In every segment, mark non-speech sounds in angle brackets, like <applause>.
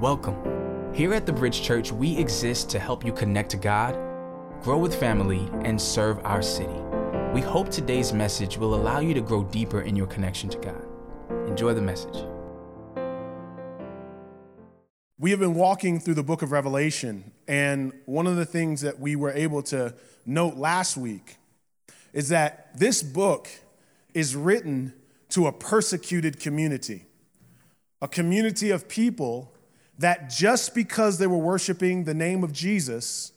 Welcome. Here at the Bridge Church, we exist to help you connect to God, grow with family, and serve our city. We hope today's message will allow you to grow deeper in your connection to God. Enjoy the message. We have been walking through the book of Revelation, and one of the things that we were able to note last week is that this book is written to a persecuted community, a community of people that just because they were worshiping the name of Jesus,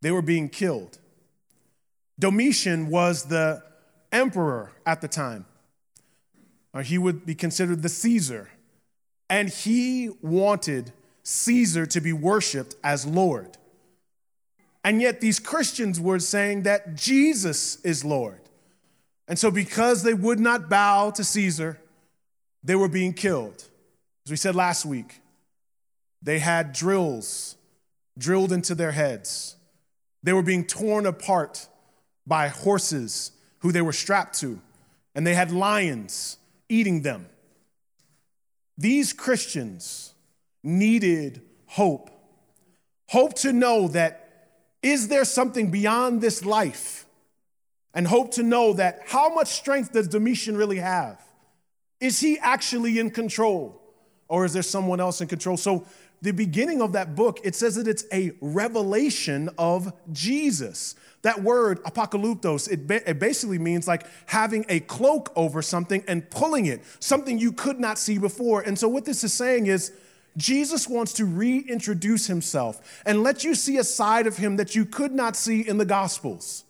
they were being killed. Domitian was the emperor at the time, or he would be considered the Caesar, and he wanted Caesar to be worshiped as Lord. And yet, these Christians were saying that Jesus is Lord. And so, because they would not bow to Caesar, they were being killed. As we said last week, they had drills drilled into their heads. They were being torn apart by horses who they were strapped to, and they had lions eating them. These Christians needed hope. Hope to know that is there something beyond this life? And hope to know that how much strength does Domitian really have? Is he actually in control? Or is there someone else in control? So the beginning of that book, it says that it's a revelation of Jesus. That word, apokaluptos, it, ba- it, basically means like having a cloak over something and pulling it, something you could not see before. And so, what this is saying is, Jesus wants to reintroduce himself and let you see a side of him that you could not see in the Gospels,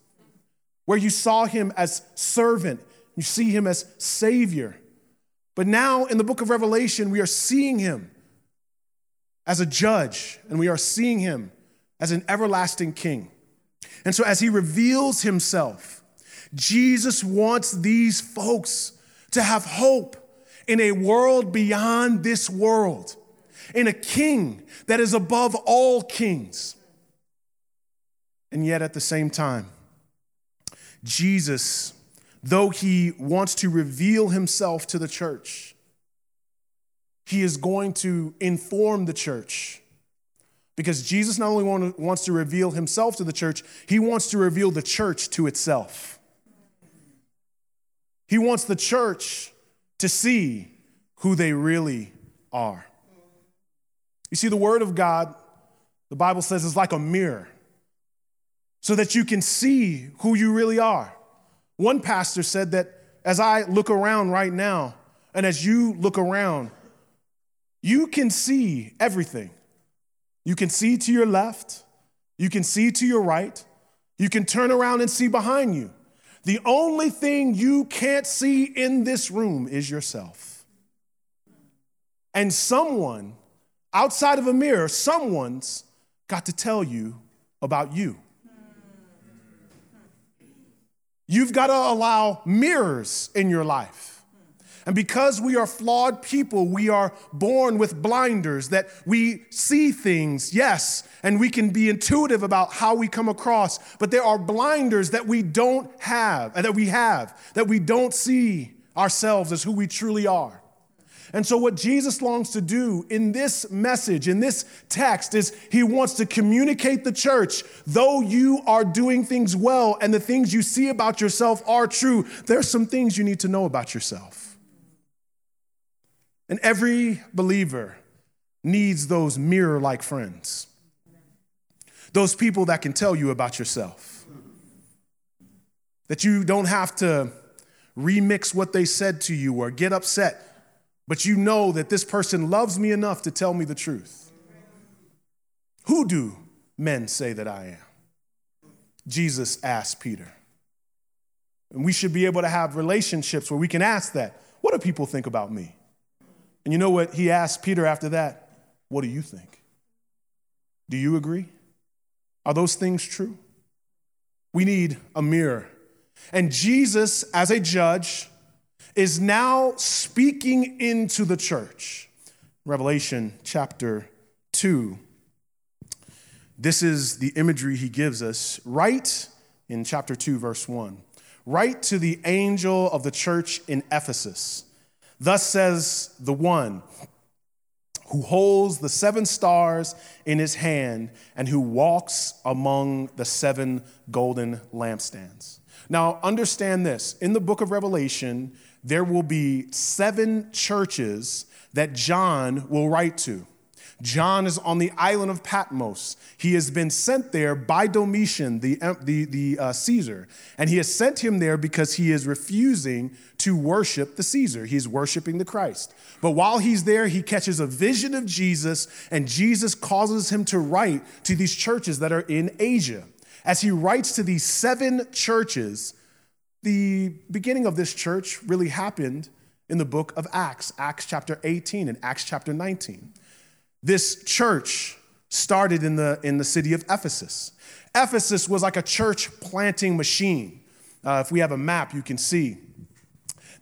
where you saw him as servant, you see him as Savior. But now in the book of Revelation, we are seeing him as a judge, and we are seeing him as an everlasting king. And so, as he reveals himself, Jesus wants these folks to have hope in a world beyond this world, in a king that is above all kings. And yet, at the same time, Jesus, though he wants to reveal himself to the church, he is going to inform the church. Because Jesus not only wants to reveal himself to the church, he wants to reveal the church to itself. He wants the church to see who they really are. You see, the Word of God, the Bible says, is like a mirror so that you can see who you really are. One pastor said that as I look around right now, and as you look around, you can see everything. You can see to your left, you can see to your right, you can turn around and see behind you. The only thing you can't see in this room is yourself. And someone outside of a mirror, someone's got to tell you about you. You've got to allow mirrors in your life. And because we are flawed people, we are born with blinders that we see things, yes, and we can be intuitive about how we come across, but there are blinders that we don't have, and that we have, that we don't see ourselves as who we truly are. And so, what Jesus longs to do in this message, in this text, is he wants to communicate the church, though you are doing things well and the things you see about yourself are true, there's some things you need to know about yourself. And every believer needs those mirror like friends, those people that can tell you about yourself, that you don't have to remix what they said to you or get upset, but you know that this person loves me enough to tell me the truth. Who do men say that I am? Jesus asked Peter. And we should be able to have relationships where we can ask that. What do people think about me? And you know what he asked Peter after that? What do you think? Do you agree? Are those things true? We need a mirror. And Jesus, as a judge, is now speaking into the church. Revelation chapter 2. This is the imagery he gives us right in chapter 2, verse 1. Write to the angel of the church in Ephesus. Thus says the one who holds the seven stars in his hand and who walks among the seven golden lampstands. Now, understand this in the book of Revelation, there will be seven churches that John will write to. John is on the island of Patmos. He has been sent there by Domitian, the, the, the uh, Caesar, and he has sent him there because he is refusing to worship the Caesar. He's worshiping the Christ. But while he's there, he catches a vision of Jesus, and Jesus causes him to write to these churches that are in Asia. As he writes to these seven churches, the beginning of this church really happened in the book of Acts, Acts chapter 18 and Acts chapter 19. This church started in the, in the city of Ephesus. Ephesus was like a church planting machine. Uh, if we have a map, you can see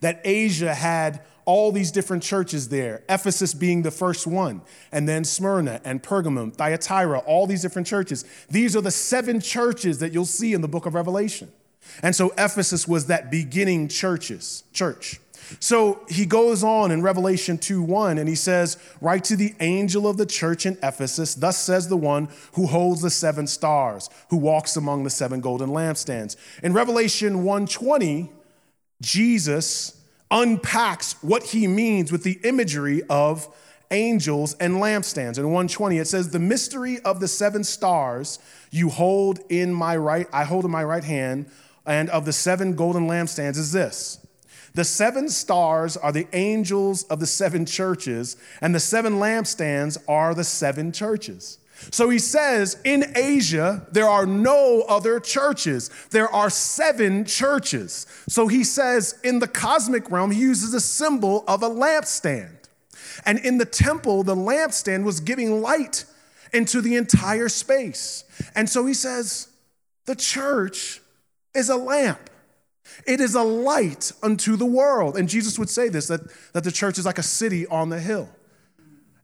that Asia had all these different churches there, Ephesus being the first one, and then Smyrna and Pergamum, Thyatira, all these different churches. These are the seven churches that you'll see in the book of Revelation. And so Ephesus was that beginning churches, church. So he goes on in Revelation 2 1 and he says, Write to the angel of the church in Ephesus, thus says the one who holds the seven stars, who walks among the seven golden lampstands. In Revelation 1:20, Jesus unpacks what he means with the imagery of angels and lampstands. In 120, it says, The mystery of the seven stars you hold in my right, I hold in my right hand, and of the seven golden lampstands is this the seven stars are the angels of the seven churches, and the seven lampstands are the seven churches. So he says in Asia, there are no other churches. There are seven churches. So he says in the cosmic realm, he uses a symbol of a lampstand. And in the temple, the lampstand was giving light into the entire space. And so he says, the church is a lamp. It is a light unto the world. And Jesus would say this that, that the church is like a city on the hill.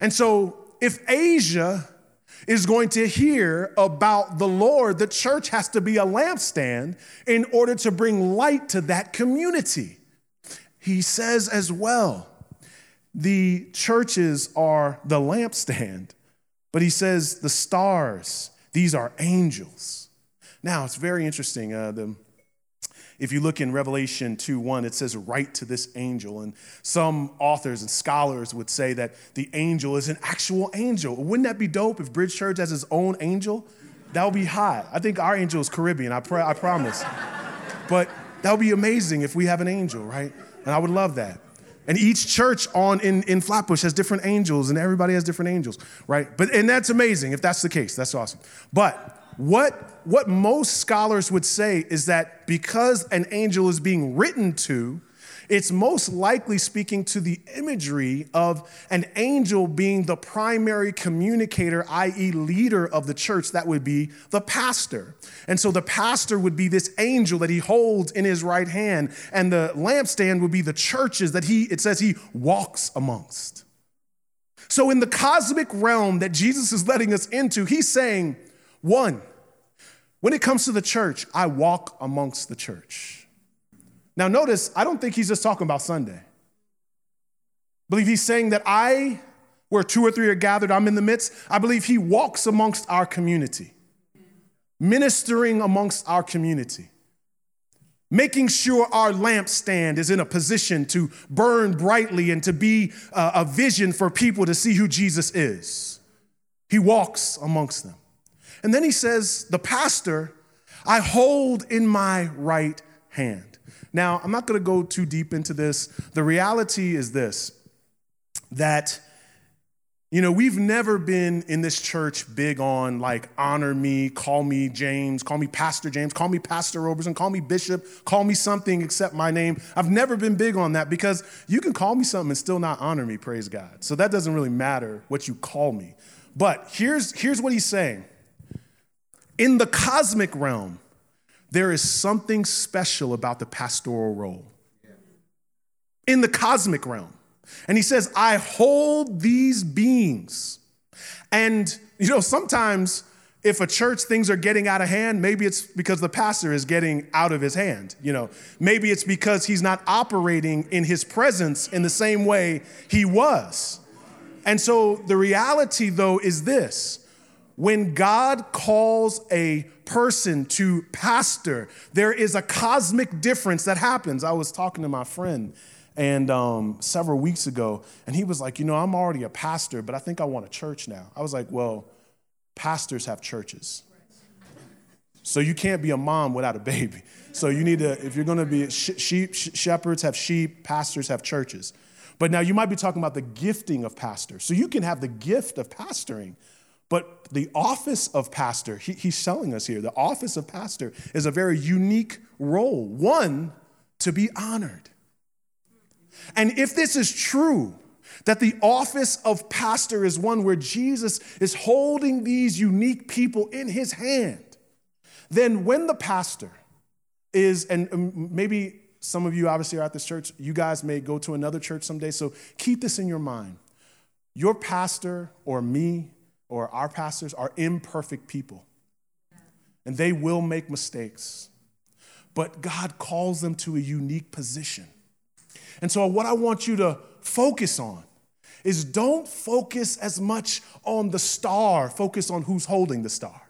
And so, if Asia is going to hear about the Lord, the church has to be a lampstand in order to bring light to that community. He says as well, the churches are the lampstand, but he says the stars, these are angels. Now, it's very interesting. Uh, the if you look in Revelation 2 1, it says, Write to this angel. And some authors and scholars would say that the angel is an actual angel. Wouldn't that be dope if Bridge Church has its own angel? That would be hot. I think our angel is Caribbean, I, pr- I promise. but that would be amazing if we have an angel, right? And I would love that. And each church on in, in Flatbush has different angels, and everybody has different angels, right? But and that's amazing if that's the case. That's awesome. But what, what most scholars would say is that because an angel is being written to, it's most likely speaking to the imagery of an angel being the primary communicator, i.e., leader of the church. That would be the pastor. And so the pastor would be this angel that he holds in his right hand, and the lampstand would be the churches that he, it says, he walks amongst. So in the cosmic realm that Jesus is letting us into, he's saying, one, when it comes to the church, I walk amongst the church. Now, notice, I don't think he's just talking about Sunday. I believe he's saying that I, where two or three are gathered, I'm in the midst. I believe he walks amongst our community, ministering amongst our community, making sure our lampstand is in a position to burn brightly and to be a vision for people to see who Jesus is. He walks amongst them. And then he says, The pastor I hold in my right hand. Now, I'm not going to go too deep into this. The reality is this that, you know, we've never been in this church big on like honor me, call me James, call me Pastor James, call me Pastor Roberson, call me Bishop, call me something except my name. I've never been big on that because you can call me something and still not honor me, praise God. So that doesn't really matter what you call me. But here's, here's what he's saying in the cosmic realm, there is something special about the pastoral role. In the cosmic realm. And he says, I hold these beings. And, you know, sometimes if a church things are getting out of hand, maybe it's because the pastor is getting out of his hand. You know, maybe it's because he's not operating in his presence in the same way he was. And so the reality, though, is this when God calls a person to pastor, there is a cosmic difference that happens. I was talking to my friend and um, several weeks ago, and he was like, You know, I'm already a pastor, but I think I want a church now. I was like, Well, pastors have churches. So you can't be a mom without a baby. So you need to, if you're going to be sheep, shepherds have sheep, pastors have churches. But now you might be talking about the gifting of pastors. So you can have the gift of pastoring, but the office of pastor, he, he's selling us here, the office of pastor is a very unique role, one to be honored. And if this is true, that the office of pastor is one where Jesus is holding these unique people in his hand, then when the pastor is, and um, maybe some of you obviously are at this church, you guys may go to another church someday, so keep this in your mind. Your pastor or me or our pastors are imperfect people, and they will make mistakes, but God calls them to a unique position. And so, what I want you to focus on is don't focus as much on the star, focus on who's holding the star.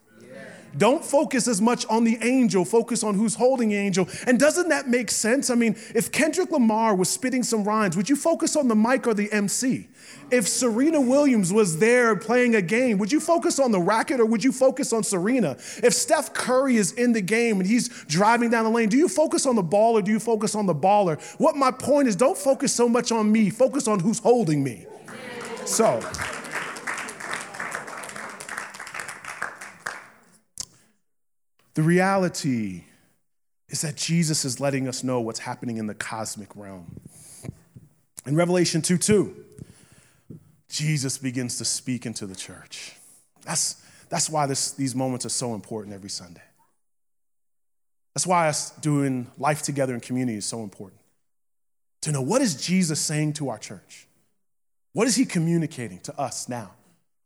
Don't focus as much on the angel, focus on who's holding the angel. And doesn't that make sense? I mean, if Kendrick Lamar was spitting some rhymes, would you focus on the mic or the MC? If Serena Williams was there playing a game, would you focus on the racket or would you focus on Serena? If Steph Curry is in the game and he's driving down the lane, do you focus on the ball or do you focus on the baller? What my point is, don't focus so much on me, focus on who's holding me. So, The reality is that Jesus is letting us know what's happening in the cosmic realm. In Revelation 2 2, Jesus begins to speak into the church. That's, that's why this, these moments are so important every Sunday. That's why us doing life together in community is so important. To know what is Jesus saying to our church? What is he communicating to us now?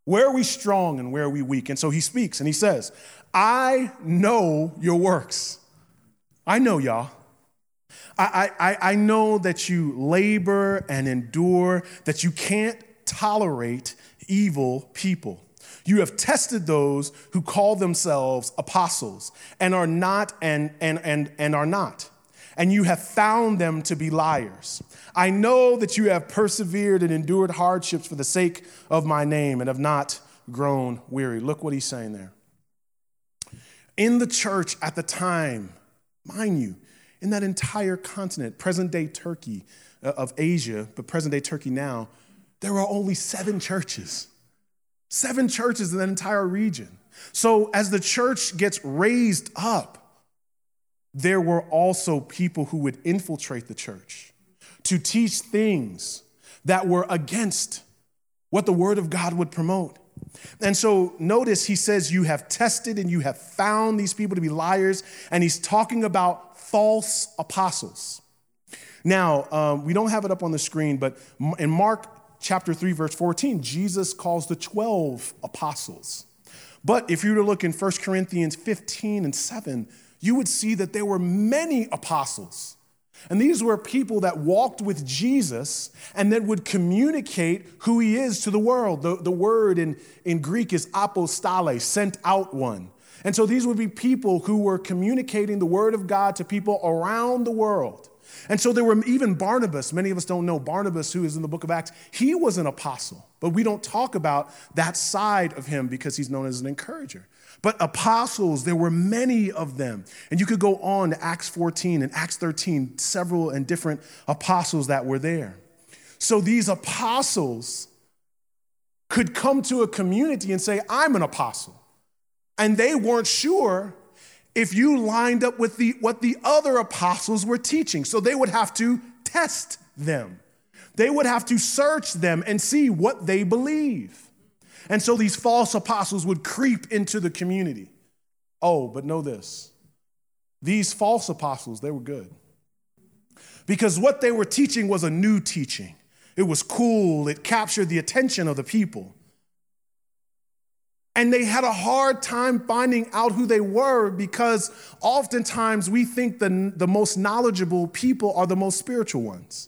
Where are we strong and where are we weak? And so he speaks and he says, I know your works. I know y'all. I, I, I know that you labor and endure, that you can't tolerate evil people. You have tested those who call themselves apostles and are not and, and, and, and are not, and you have found them to be liars. I know that you have persevered and endured hardships for the sake of my name and have not grown weary. Look what he's saying there in the church at the time, mind you, in that entire continent, present day Turkey uh, of Asia, but present day Turkey now, there were only seven churches. Seven churches in that entire region. So as the church gets raised up, there were also people who would infiltrate the church to teach things that were against what the word of God would promote. And so notice he says, You have tested and you have found these people to be liars, and he's talking about false apostles. Now, um, we don't have it up on the screen, but in Mark chapter 3, verse 14, Jesus calls the 12 apostles. But if you were to look in 1 Corinthians 15 and 7, you would see that there were many apostles. And these were people that walked with Jesus and that would communicate who he is to the world. The, the word in, in Greek is apostale, sent out one. And so these would be people who were communicating the word of God to people around the world. And so there were even Barnabas. Many of us don't know Barnabas, who is in the book of Acts. He was an apostle, but we don't talk about that side of him because he's known as an encourager. But apostles, there were many of them. And you could go on to Acts 14 and Acts 13, several and different apostles that were there. So these apostles could come to a community and say, I'm an apostle. And they weren't sure if you lined up with the, what the other apostles were teaching. So they would have to test them, they would have to search them and see what they believe. And so these false apostles would creep into the community. Oh, but know this these false apostles, they were good. Because what they were teaching was a new teaching. It was cool, it captured the attention of the people. And they had a hard time finding out who they were because oftentimes we think the, the most knowledgeable people are the most spiritual ones.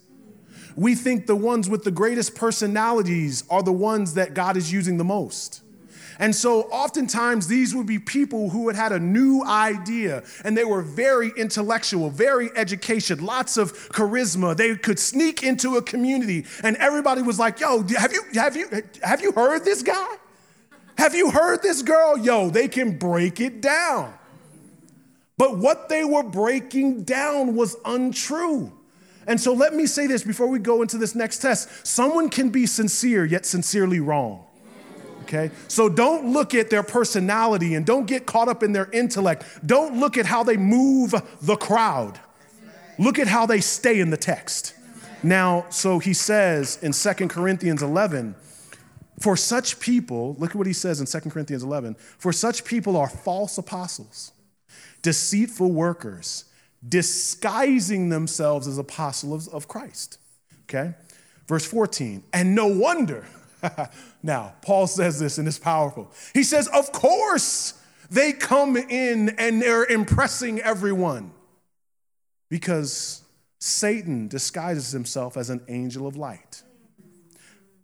we think the ones with the greatest personalities are the ones that God is using the most. And so oftentimes these would be people who had had a new idea and they were very intellectual, very educated, lots of charisma. They could sneak into a community and everybody was like, "Yo, have you have you have you heard this guy? Have you heard this girl? Yo, they can break it down." But what they were breaking down was untrue. And so let me say this before we go into this next test. Someone can be sincere yet sincerely wrong okay? So don't look at their personality and don't get caught up in their intellect. Don't look at how they move the crowd. Look at how they stay in the text. Now, so he says in Second Corinthians 11, for such people, look at what he says in Second Corinthians 11, for such people are false apostles, deceitful workers, disguising themselves as apostles of Christ. Okay? Verse 14, and no wonder <laughs> now, Paul says this and it's powerful. He says, Of course, they come in and they're impressing everyone because Satan disguises himself as an angel of light.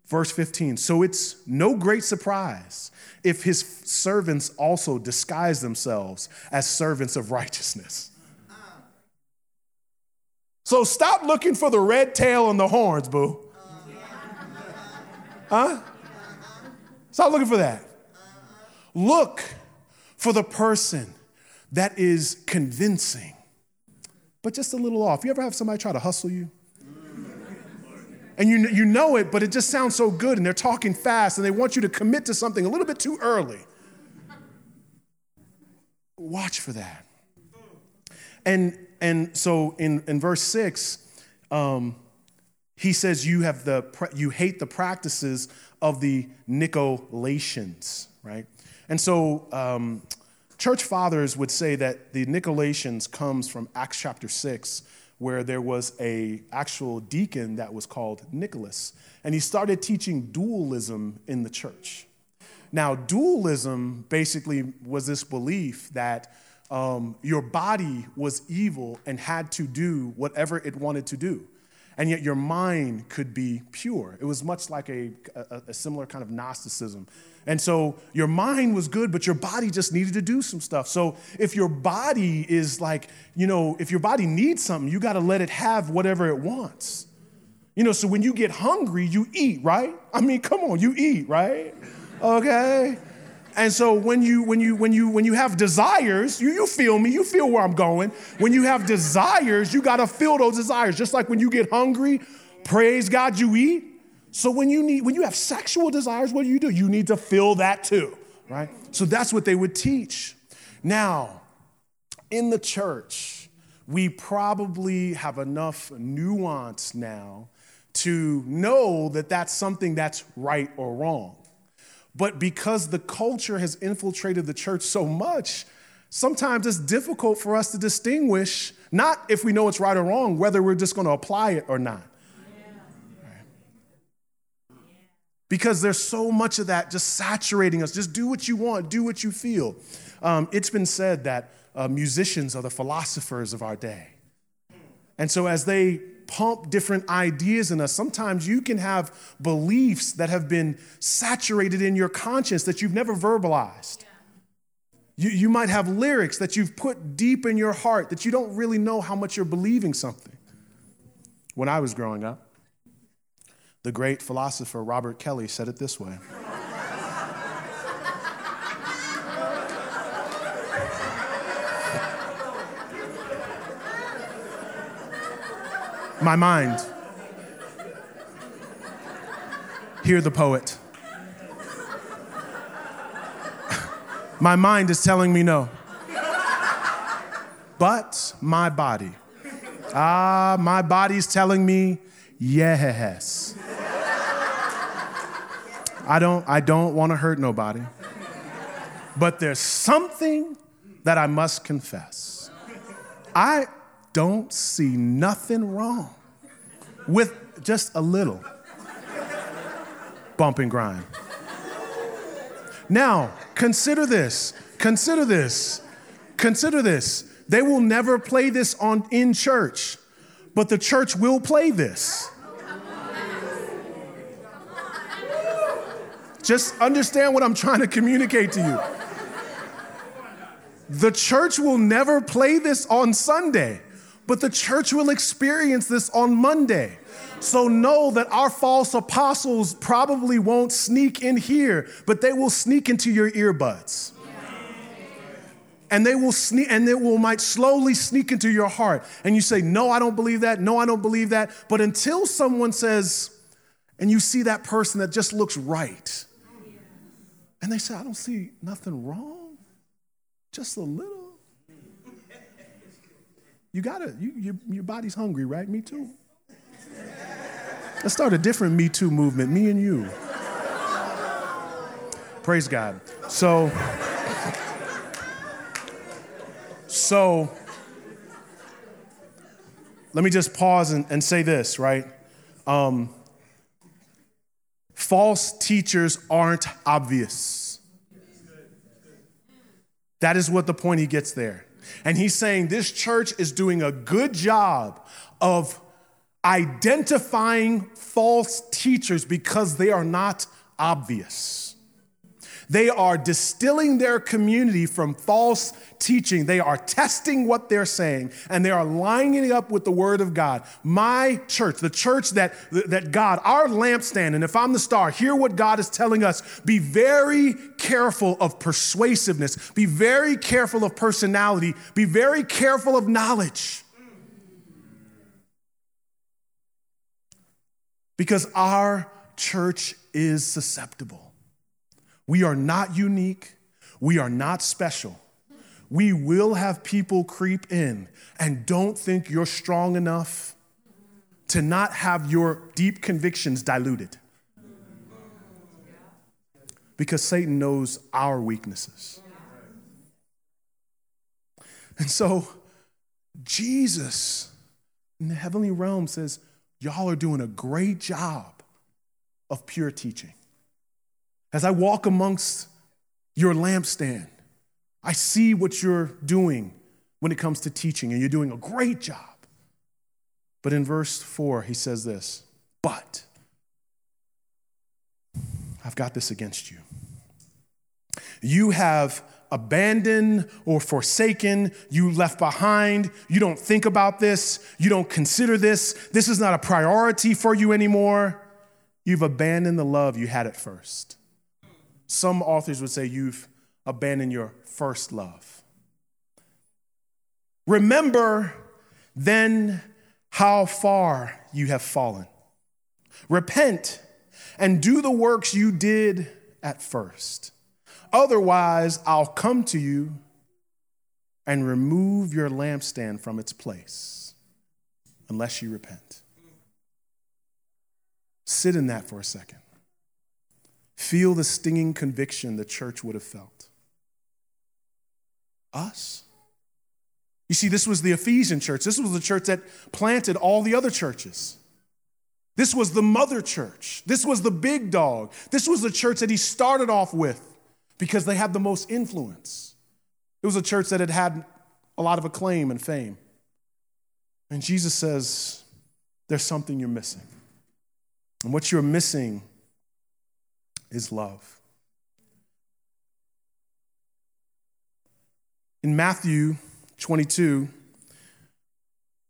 Verse 15, so it's no great surprise if his servants also disguise themselves as servants of righteousness. So stop looking for the red tail and the horns, boo. Huh? Stop looking for that. Look for the person that is convincing, but just a little off. You ever have somebody try to hustle you? And you, you know it, but it just sounds so good, and they're talking fast, and they want you to commit to something a little bit too early. Watch for that. And, and so in, in verse 6, um, he says you have the you hate the practices of the Nicolaitans, right? And so um, church fathers would say that the Nicolaitans comes from Acts chapter six, where there was a actual deacon that was called Nicholas, and he started teaching dualism in the church. Now, dualism basically was this belief that um, your body was evil and had to do whatever it wanted to do and yet your mind could be pure. It was much like a, a, a, similar kind of Gnosticism. And so your mind was good, but your body just needed to do some stuff. So if your body is like, you know, if your body needs something, you got to let it have whatever it wants. You know, so when you get hungry, you eat, right? I mean, come on, you eat, right? Okay? And so when you when you when you when you have desires, you, you feel me, you feel where I'm going. When you have desires, you gotta feel those desires. Just like when you get hungry, praise God, you eat. So when you need when you have sexual desires, what do you do? You need to feel that too, right? So that's what they would teach. Now, in the church, we probably have enough nuance now to know that that's something that's right or wrong. But because the culture has infiltrated the church so much, sometimes it's difficult for us to distinguish, not if we know it's right or wrong, whether we're just going to apply it or not. Because there's so much of that just saturating us. Just do what you want, do what you feel. Um, it's been said that uh, musicians are the philosophers of our day. And so as they pump different ideas in us. Sometimes you can have beliefs that have been saturated in your conscience that you've never verbalized. You, you might have lyrics that you've put deep in your heart that you don't really know how much you're believing something. When I was growing up, the great philosopher Robert Kelly said it this way. My mind. Hear the poet. my mind is telling me no. But my body, ah, my body's telling me yes. I don't, I don't want to hurt nobody. But there's something that I must confess. I, don't see nothing wrong with just a little bump and grind. Now, consider this. Consider this. Consider this. They will never play this on in church, but the church will play this. Just understand what I'm trying to communicate to you. The church will never play this on Sunday, but the church will experience this on Monday. So know that our false apostles probably won't sneak in here, but they will sneak into your earbuds. And they will sneak, and they will might slowly sneak into your heart. And you say, No, I don't believe that. No, I don't believe that. But until someone says, and you see that person that just looks right, and they say, I don't see nothing wrong, just a little. You gotta, you, you, your body's hungry, right? Me too. Let's start a different Me Too movement, me and you. Praise God. So, so, let me just pause and, and say this, right? Um, false teachers aren't obvious. That is what the point he gets there. And he's saying this church is doing a good job of identifying false teachers because they are not obvious. They are distilling their community from false teaching. They are testing what they're saying and they are lining up with the word of God. My church, the church that, that God, our lampstand, and if I'm the star, hear what God is telling us. Be very careful of persuasiveness, be very careful of personality, be very careful of knowledge. Because our church is susceptible. We are not unique. We are not special. We will have people creep in and don't think you're strong enough to not have your deep convictions diluted. Because Satan knows our weaknesses. And so, Jesus in the heavenly realm says, Y'all are doing a great job of pure teaching. As I walk amongst your lampstand, I see what you're doing when it comes to teaching, and you're doing a great job. But in verse 4, he says this But I've got this against you. You have abandoned or forsaken, you left behind, you don't think about this, you don't consider this, this is not a priority for you anymore. You've abandoned the love you had at first. Some authors would say you've abandoned your first love. Remember then how far you have fallen. Repent and do the works you did at first. Otherwise, I'll come to you and remove your lampstand from its place unless you repent. Sit in that for a second. Feel the stinging conviction the church would have felt. Us? You see, this was the Ephesian church. This was the church that planted all the other churches. This was the mother church. This was the big dog. This was the church that he started off with because they had the most influence. It was a church that had had a lot of acclaim and fame. And Jesus says, There's something you're missing. And what you're missing is love. In Matthew 22,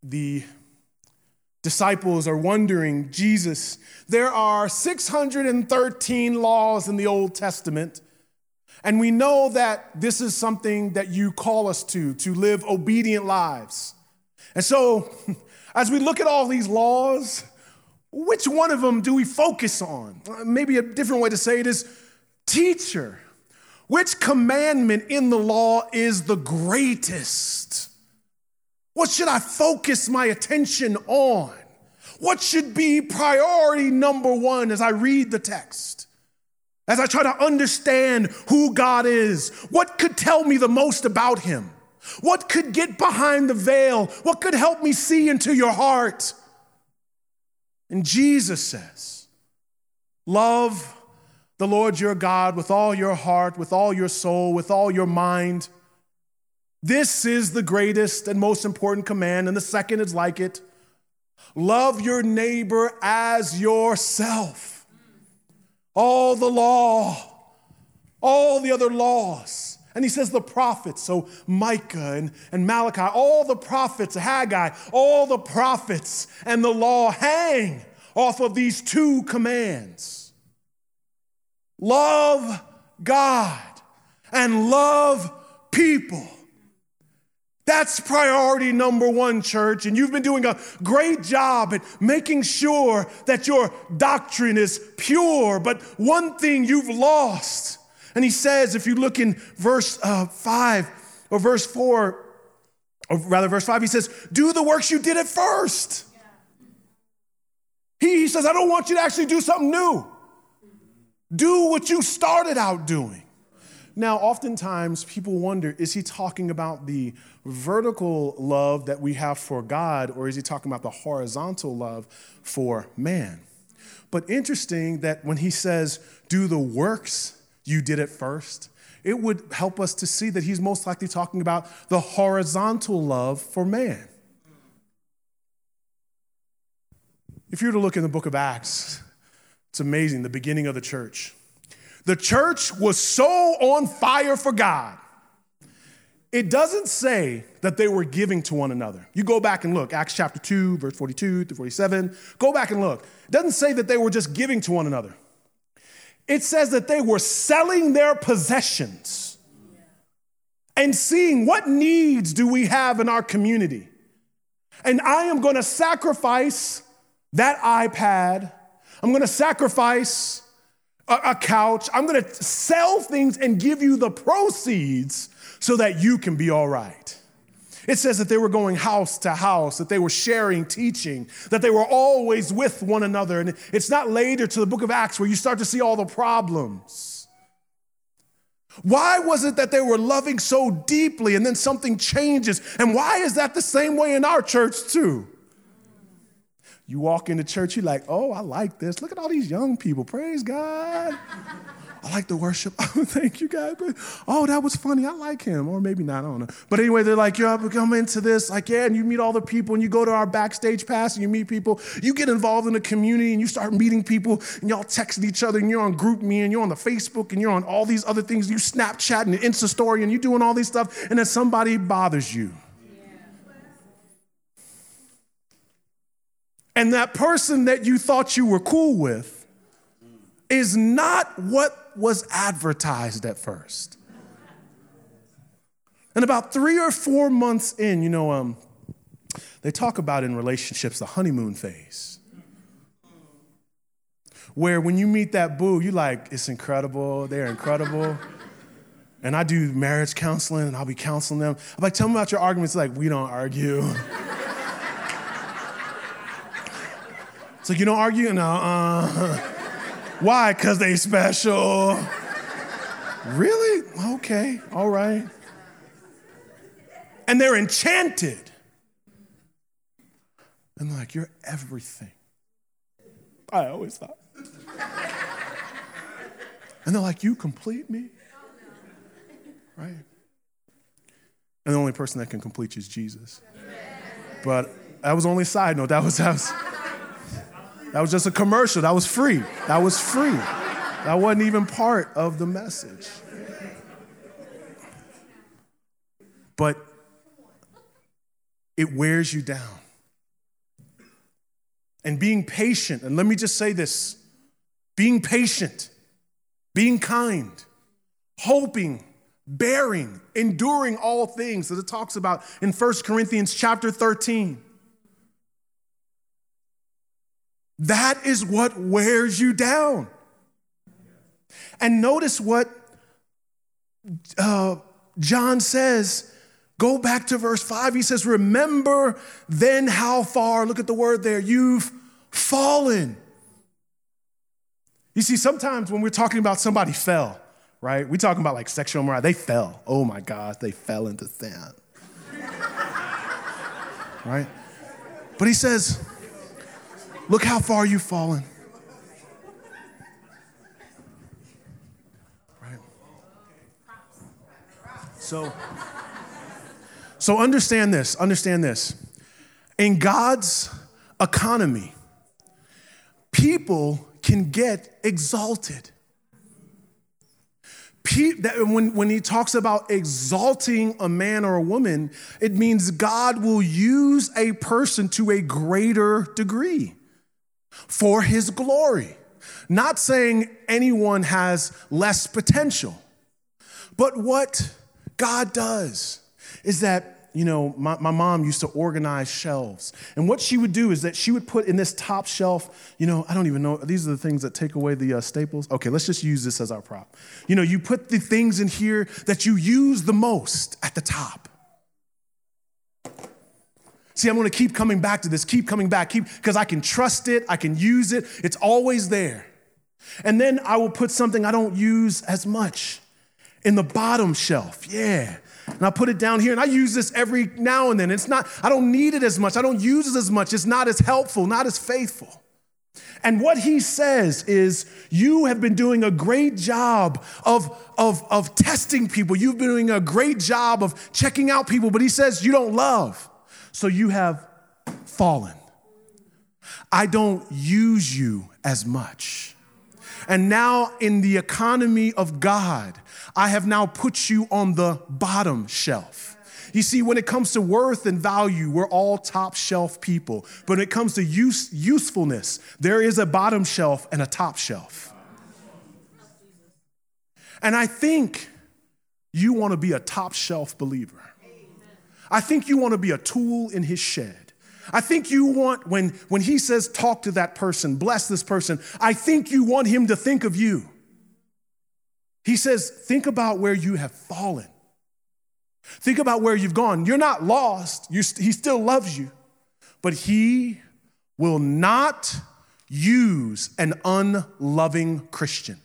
the disciples are wondering, Jesus, there are 613 laws in the Old Testament, and we know that this is something that you call us to, to live obedient lives. And so, <laughs> as we look at all these laws, which one of them do we focus on? Maybe a different way to say it is teacher. Which commandment in the law is the greatest? What should I focus my attention on? What should be priority number one as I read the text? As I try to understand who God is, what could tell me the most about Him? What could get behind the veil? What could help me see into your heart? And Jesus says, Love the Lord your God with all your heart, with all your soul, with all your mind. This is the greatest and most important command, and the second is like it love your neighbor as yourself. all the law, all the other laws. And he says the prophets, so Micah and, and Malachi, all the prophets, Haggai, all the prophets and the law hang off of these two commands love God and love people. That's priority number one, church. And you've been doing a great job at making sure that your doctrine is pure. But one thing you've lost, and he says, if you look in verse uh, five or verse four, or rather, verse five, he says, Do the works you did at first. He, he says, I don't want you to actually do something new. Do what you started out doing. Now, oftentimes people wonder is he talking about the vertical love that we have for God, or is he talking about the horizontal love for man? But interesting that when he says, do the works you did it first, it would help us to see that he's most likely talking about the horizontal love for man. If you were to look in the book of Acts, it's amazing, the beginning of the church. The church was so on fire for God. It doesn't say that they were giving to one another. You go back and look, Acts chapter 2, verse 42 to 47. Go back and look. It doesn't say that they were just giving to one another. It says that they were selling their possessions and seeing what needs do we have in our community. And I am going to sacrifice that iPad. I'm going to sacrifice a, a couch. I'm going to sell things and give you the proceeds so that you can be all right. It says that they were going house to house, that they were sharing teaching, that they were always with one another. And it's not later to the book of Acts where you start to see all the problems. Why was it that they were loving so deeply and then something changes? And why is that the same way in our church too? You walk into church, you're like, oh, I like this. Look at all these young people. Praise God. I like the worship. <laughs> Oh, thank you, God. Oh, that was funny. I like him. Or maybe not. I don't know. But anyway, they're like, up, come into this. Like, yeah, and you meet all the people and you go to our backstage pass and you meet people. You get involved in the community and you start meeting people and y'all texting each other and you're on GroupMe and you're on the Facebook and you're on all these other things. You Snapchat and Insta story and you're doing all these stuff and then somebody bothers you. And that person that you thought you were cool with is not what was advertised at first. And about three or four months in, you know, um, they talk about in relationships the honeymoon phase. Where when you meet that boo, you like, it's incredible, they're incredible. and I do marriage counseling and I'll be counseling them. I'm like, tell me about your arguments. Like, we don't argue. it's like, you don't argue? No, uh. Why? Because they special. Really? Okay, all right. And they're enchanted. And they're like, You're everything. I always thought. and they're like, You complete me? Right? And the only person that can complete you is Jesus. But that was only side note. That was, that was, that was just a commercial. That was free. That was free. That wasn't even part of the message. But it wears you down. And being patient, and let me just say this being patient, being kind, hoping, bearing, enduring all things that it talks about in 1 Corinthians chapter 13. That is what wears you down. And notice what uh, John says. Go back to verse 5. He says, Remember then how far, look at the word there, you've fallen. You see, sometimes when we're talking about somebody fell, right? We're talking about like sexual morality. They fell. Oh my gosh, they fell into sin. <laughs> right? But he says, Look how far you've fallen. Right? So, so understand this, understand this. In God's economy, people can get exalted. When, when he talks about exalting a man or a woman, it means God will use a person to a greater degree for his glory. Not saying anyone has less potential, but what God does is that you know, my, my mom used to organize shelves. And what she would do is that she would put in this top shelf, you know, I don't even know, these are the things that take away the uh, staples. Okay, let's just use this as our prop. You know, you put the things in here that you use the most at the top. See, I'm gonna keep coming back to this, keep coming back, keep, because I can trust it, I can use it, it's always there. And then I will put something I don't use as much in the bottom shelf. Yeah. And I put it down here and I use this every now and then. It's not, I don't need it as much. I don't use it as much. It's not as helpful, not as faithful. And what he says is, you have been doing a great job of, of, of testing people. You've been doing a great job of checking out people, but he says you don't love. So you have fallen. I don't use you as much. And now, in the economy of God, I have now put you on the bottom shelf. You see, when it comes to worth and value, we're all top shelf people. But when it comes to use, usefulness, there is a bottom shelf and a top shelf. And I think you want to be a top shelf believer. I think you want to be a tool in his shed. I think you want, when, when he says, talk to that person, bless this person, I think you want him to think of you. He says, think about where you have fallen. Think about where you've gone. You're not lost, You're, he still loves you, but he will not use an unloving Christian.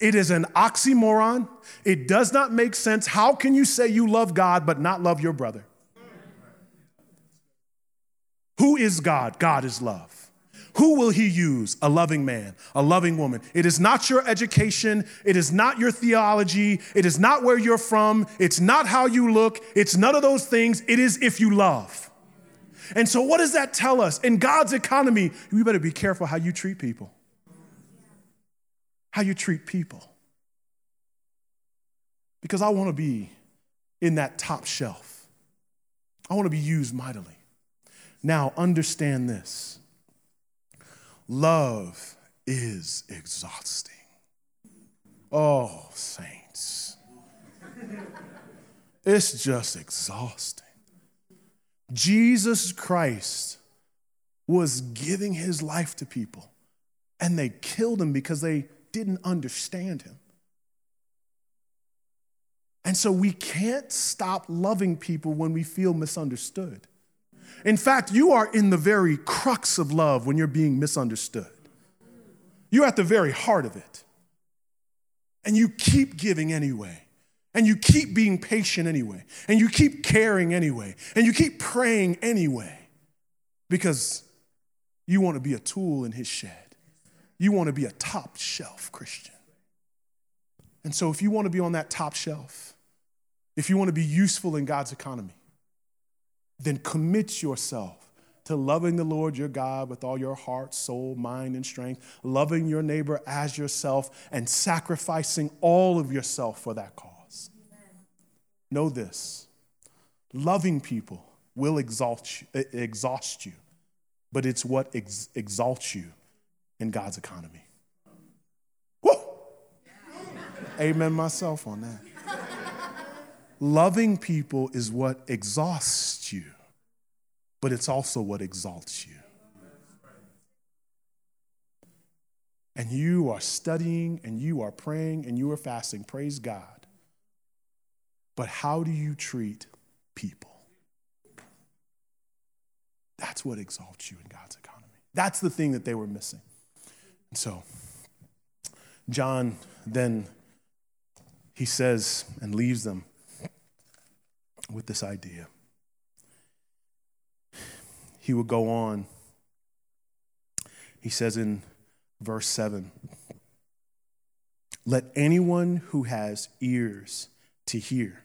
It is an oxymoron. It does not make sense. How can you say you love God but not love your brother? Who is God? God is love. Who will he use? A loving man, a loving woman. It is not your education. It is not your theology. It is not where you're from. It's not how you look. It's none of those things. It is if you love. And so, what does that tell us? In God's economy, you better be careful how you treat people. How you treat people. Because I want to be in that top shelf, I want to be used mightily. Now, understand this love is exhausting. Oh, saints. It's just exhausting. Jesus Christ was giving his life to people, and they killed him because they didn't understand him. And so we can't stop loving people when we feel misunderstood. In fact, you are in the very crux of love when you're being misunderstood. You're at the very heart of it. And you keep giving anyway. And you keep being patient anyway. And you keep caring anyway. And you keep praying anyway. Because you want to be a tool in his shed. You want to be a top shelf Christian. And so, if you want to be on that top shelf, if you want to be useful in God's economy, then commit yourself to loving the Lord your God with all your heart, soul, mind, and strength, loving your neighbor as yourself, and sacrificing all of yourself for that cause. Amen. Know this loving people will exalt you, exhaust you, but it's what ex- exalts you in God's economy. Woo! Amen myself on that. Loving people is what exhausts you, but it's also what exalts you. And you are studying and you are praying and you are fasting. Praise God. But how do you treat people? That's what exalts you in God's economy. That's the thing that they were missing. So, John then he says and leaves them with this idea. He would go on. He says in verse 7 Let anyone who has ears to hear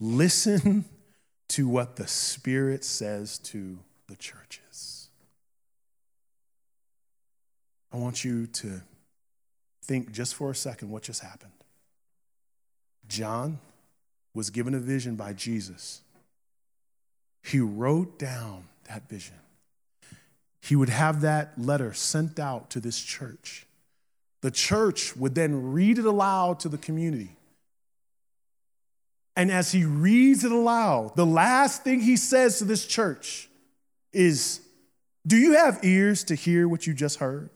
listen to what the Spirit says to the churches. I want you to think just for a second what just happened. John was given a vision by Jesus. He wrote down that vision. He would have that letter sent out to this church. The church would then read it aloud to the community. And as he reads it aloud, the last thing he says to this church is Do you have ears to hear what you just heard?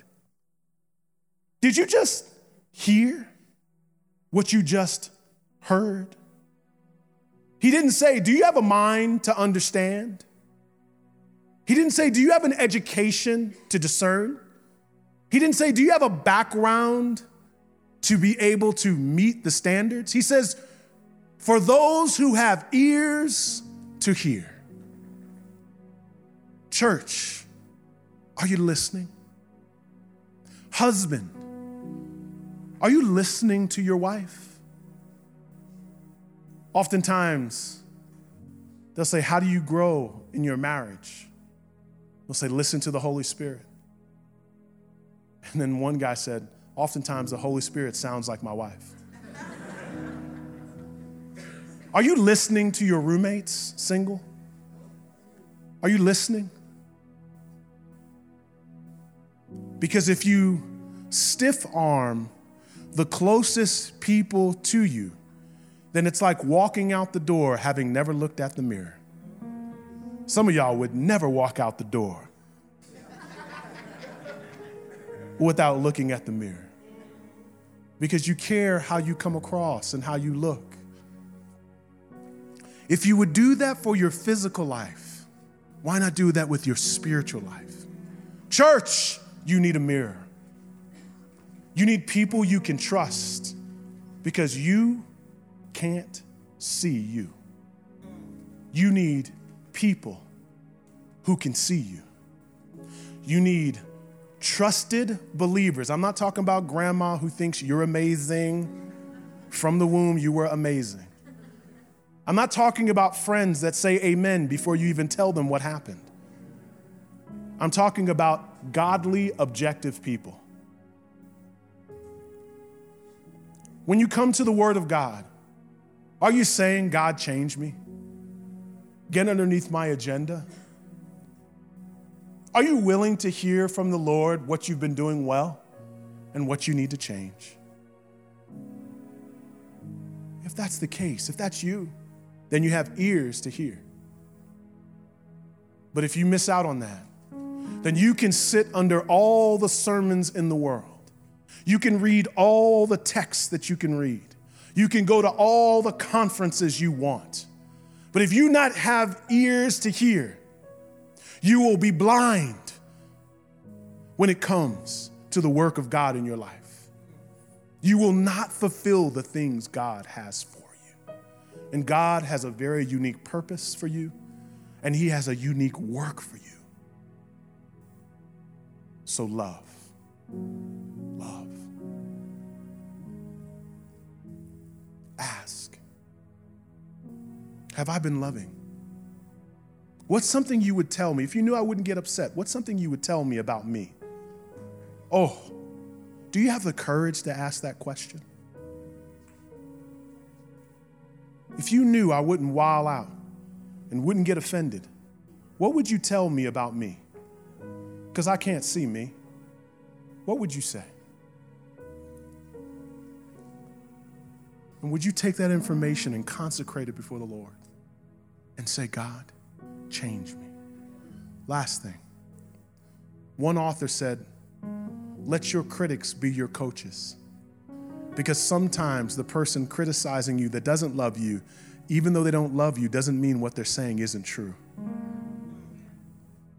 Did you just hear what you just heard? He didn't say, Do you have a mind to understand? He didn't say, Do you have an education to discern? He didn't say, Do you have a background to be able to meet the standards? He says, For those who have ears to hear. Church, are you listening? Husband, are you listening to your wife? Oftentimes, they'll say, How do you grow in your marriage? They'll say, Listen to the Holy Spirit. And then one guy said, Oftentimes the Holy Spirit sounds like my wife. Are you listening to your roommates, single? Are you listening? Because if you stiff arm the closest people to you, then it's like walking out the door having never looked at the mirror. Some of y'all would never walk out the door without looking at the mirror because you care how you come across and how you look. If you would do that for your physical life, why not do that with your spiritual life? Church, you need a mirror. You need people you can trust because you can't see you. You need people who can see you. You need trusted believers. I'm not talking about grandma who thinks you're amazing. From the womb, you were amazing. I'm not talking about friends that say amen before you even tell them what happened. I'm talking about godly, objective people. When you come to the Word of God, are you saying, God, change me? Get underneath my agenda? Are you willing to hear from the Lord what you've been doing well and what you need to change? If that's the case, if that's you, then you have ears to hear. But if you miss out on that, then you can sit under all the sermons in the world. You can read all the texts that you can read. You can go to all the conferences you want. But if you not have ears to hear, you will be blind when it comes to the work of God in your life. You will not fulfill the things God has for you. And God has a very unique purpose for you, and He has a unique work for you. So, love. Ask Have I been loving? What's something you would tell me? If you knew I wouldn't get upset, what's something you would tell me about me? Oh, do you have the courage to ask that question? If you knew I wouldn't wile out and wouldn't get offended, what would you tell me about me? Because I can't see me. What would you say? And would you take that information and consecrate it before the Lord and say, God, change me? Last thing. One author said, let your critics be your coaches. Because sometimes the person criticizing you that doesn't love you, even though they don't love you, doesn't mean what they're saying isn't true.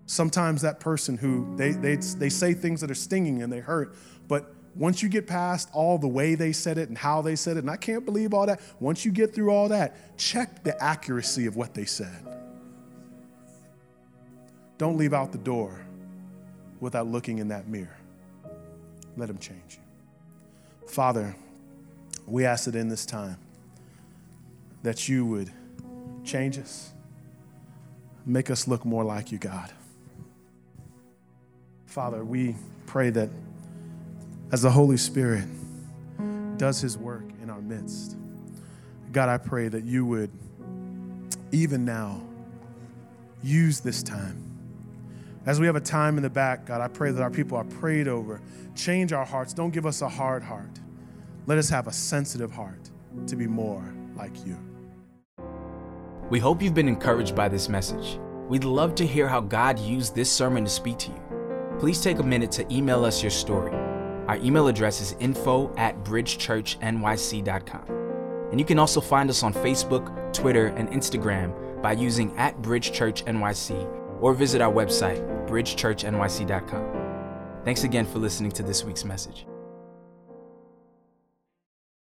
Sometimes that person who they, they, they say things that are stinging and they hurt, but once you get past all the way they said it and how they said it, and I can't believe all that, once you get through all that, check the accuracy of what they said. Don't leave out the door without looking in that mirror. Let Him change you. Father, we ask that in this time that you would change us, make us look more like you, God. Father, we pray that as the Holy Spirit does his work in our midst. God, I pray that you would, even now, use this time. As we have a time in the back, God, I pray that our people are prayed over. Change our hearts. Don't give us a hard heart. Let us have a sensitive heart to be more like you. We hope you've been encouraged by this message. We'd love to hear how God used this sermon to speak to you. Please take a minute to email us your story. Our email address is info at bridgechurchnyc.com. And you can also find us on Facebook, Twitter, and Instagram by using at Bridge Church NYC or visit our website, bridgechurchnyc.com. Thanks again for listening to this week's message.